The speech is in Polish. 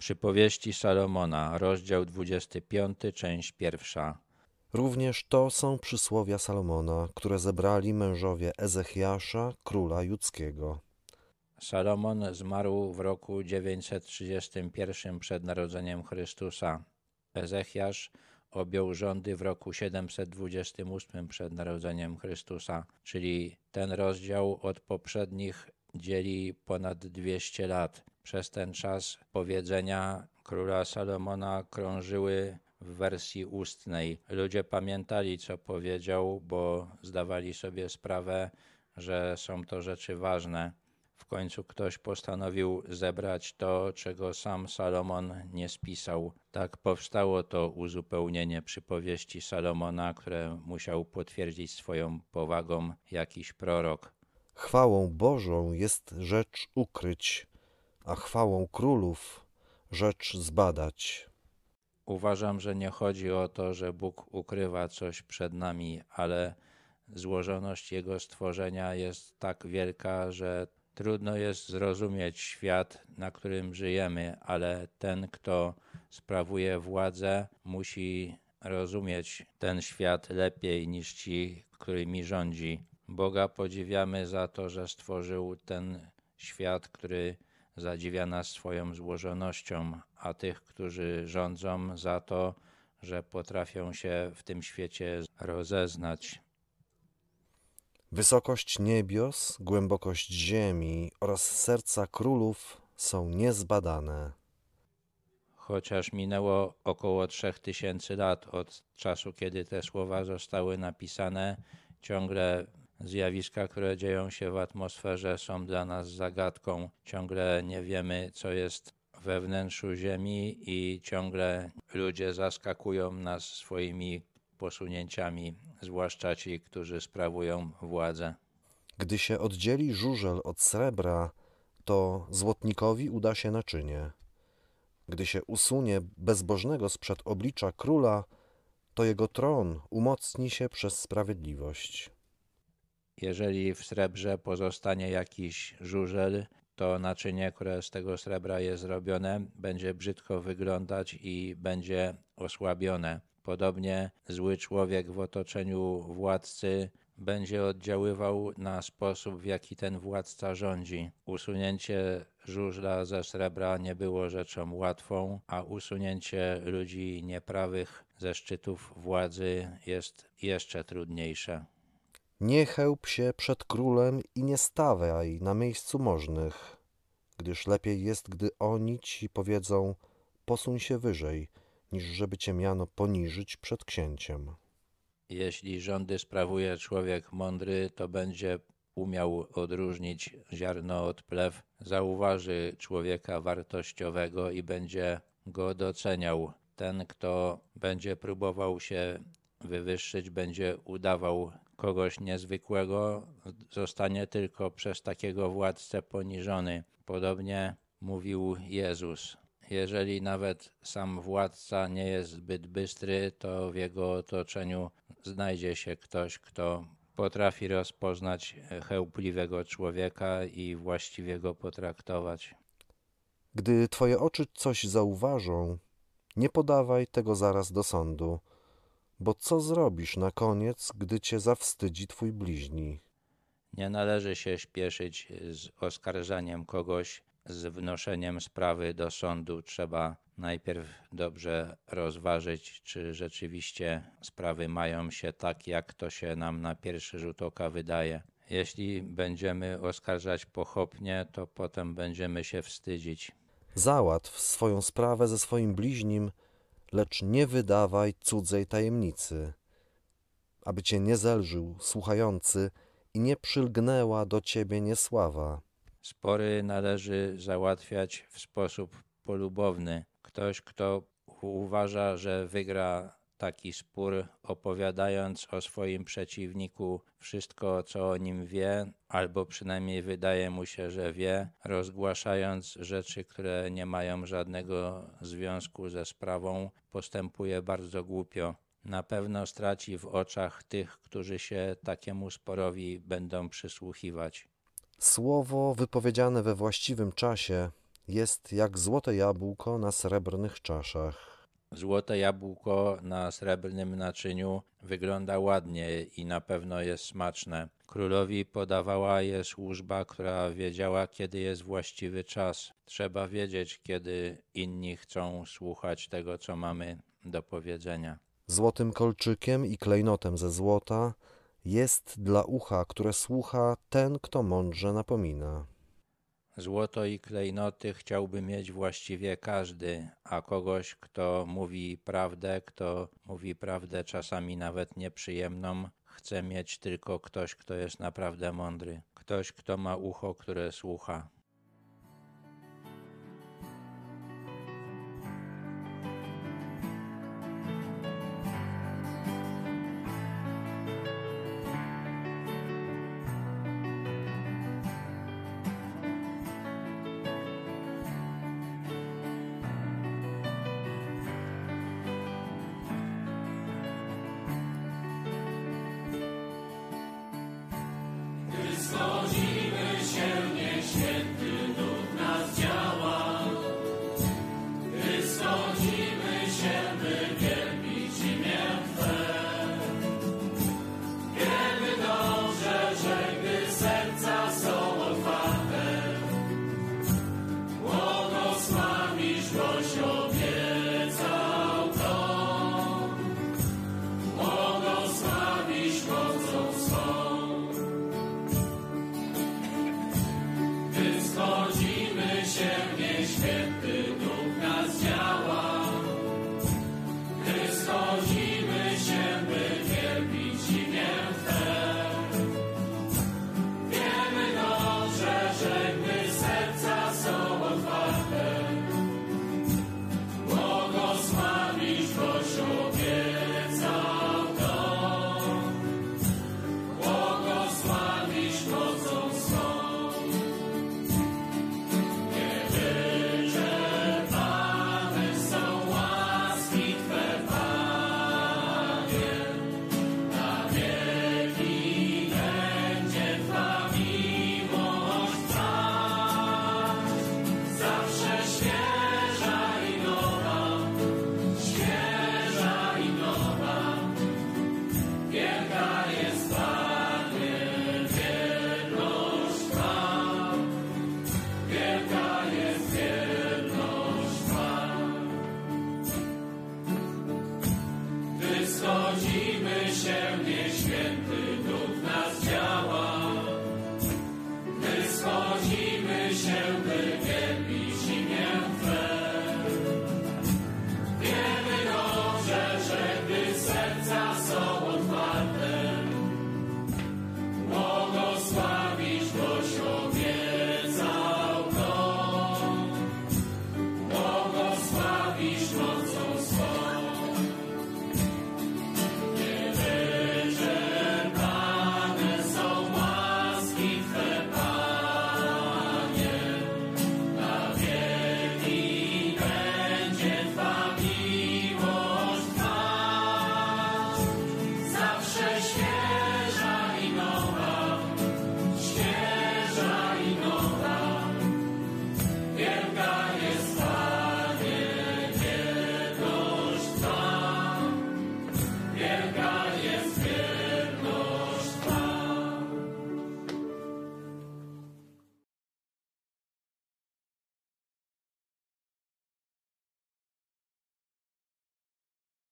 Przypowieści Salomona, rozdział 25, część pierwsza. Również to są przysłowia Salomona, które zebrali mężowie Ezechiasza, króla judzkiego. Salomon zmarł w roku 931 przed narodzeniem Chrystusa. Ezechiasz objął rządy w roku 728 przed narodzeniem Chrystusa, czyli ten rozdział od poprzednich dzieli ponad 200 lat. Przez ten czas powiedzenia króla Salomona krążyły w wersji ustnej. Ludzie pamiętali, co powiedział, bo zdawali sobie sprawę, że są to rzeczy ważne. W końcu ktoś postanowił zebrać to, czego sam Salomon nie spisał. Tak powstało to uzupełnienie przypowieści Salomona, które musiał potwierdzić swoją powagą jakiś prorok. Chwałą Bożą jest rzecz ukryć, a chwałą królów rzecz zbadać. Uważam, że nie chodzi o to, że Bóg ukrywa coś przed nami, ale złożoność Jego stworzenia jest tak wielka, że trudno jest zrozumieć świat, na którym żyjemy, ale ten, kto sprawuje władzę, musi rozumieć ten świat lepiej niż ci, którymi rządzi. Boga podziwiamy za to, że stworzył ten świat, który zadziwia nas swoją złożonością, a tych, którzy rządzą, za to, że potrafią się w tym świecie rozeznać. Wysokość niebios, głębokość ziemi oraz serca królów są niezbadane. Chociaż minęło około trzech tysięcy lat od czasu, kiedy te słowa zostały napisane, ciągle zjawiska, które dzieją się w atmosferze, są dla nas zagadką. Ciągle nie wiemy, co jest we wnętrzu Ziemi, i ciągle ludzie zaskakują nas swoimi posunięciami, zwłaszcza ci, którzy sprawują władzę. Gdy się oddzieli żużel od srebra, to złotnikowi uda się naczynie. Gdy się usunie bezbożnego sprzed oblicza króla, to jego tron umocni się przez sprawiedliwość. Jeżeli w srebrze pozostanie jakiś żużel, to naczynie, które z tego srebra jest zrobione, będzie brzydko wyglądać i będzie osłabione. Podobnie zły człowiek w otoczeniu władcy będzie oddziaływał na sposób, w jaki ten władca rządzi. Usunięcie żużla ze srebra nie było rzeczą łatwą, a usunięcie ludzi nieprawych ze szczytów władzy jest jeszcze trudniejsze. Nie chełp się przed królem i nie stawiaj na miejscu możnych, gdyż lepiej jest, gdy oni ci powiedzą: posuń się wyżej, niż żeby cię miano poniżyć przed księciem. Jeśli rządy sprawuje człowiek mądry, to będzie umiał odróżnić ziarno od plew, zauważy człowieka wartościowego i będzie go doceniał. Ten, kto będzie próbował się wywyższyć, będzie udawał kogoś niezwykłego, zostanie tylko przez takiego władcę poniżony. Podobnie mówił Jezus. Jeżeli nawet sam władca nie jest zbyt bystry, to w jego otoczeniu znajdzie się ktoś, kto potrafi rozpoznać chełpliwego człowieka i właściwie go potraktować. Gdy twoje oczy coś zauważą, nie podawaj tego zaraz do sądu, bo co zrobisz na koniec, gdy cię zawstydzi twój bliźni? Nie należy się śpieszyć z oskarżaniem kogoś, z wnoszeniem sprawy do sądu. Trzeba najpierw dobrze rozważyć, czy rzeczywiście sprawy mają się tak, jak to się nam na pierwszy rzut oka wydaje. Jeśli będziemy oskarżać pochopnie, to potem będziemy się wstydzić. Załatw swoją sprawę ze swoim bliźnim, lecz nie wydawaj cudzej tajemnicy, aby cię nie zelżył słuchający i nie przylgnęła do ciebie niesława. Spory należy załatwiać w sposób polubowny. Ktoś, kto uważa, że wygra taki spór, opowiadając o swoim przeciwniku wszystko, co o nim wie, albo przynajmniej wydaje mu się, że wie, rozgłaszając rzeczy, które nie mają żadnego związku ze sprawą, postępuje bardzo głupio. Na pewno straci w oczach tych, którzy się takiemu sporowi będą przysłuchiwać. Słowo wypowiedziane we właściwym czasie jest jak złote jabłko na srebrnych czaszach. Złote jabłko na srebrnym naczyniu wygląda ładnie i na pewno jest smaczne. Królowi podawała je służba, która wiedziała, kiedy jest właściwy czas. Trzeba wiedzieć, kiedy inni chcą słuchać tego, co mamy do powiedzenia. Złotym kolczykiem i klejnotem ze złota jest dla ucha, które słucha ten, kto mądrze napomina. Złoto i klejnoty chciałby mieć właściwie każdy, a kogoś, kto mówi prawdę, kto mówi prawdę czasami nawet nieprzyjemną, chce mieć tylko ktoś, kto jest naprawdę mądry, ktoś, kto ma ucho, które słucha. shall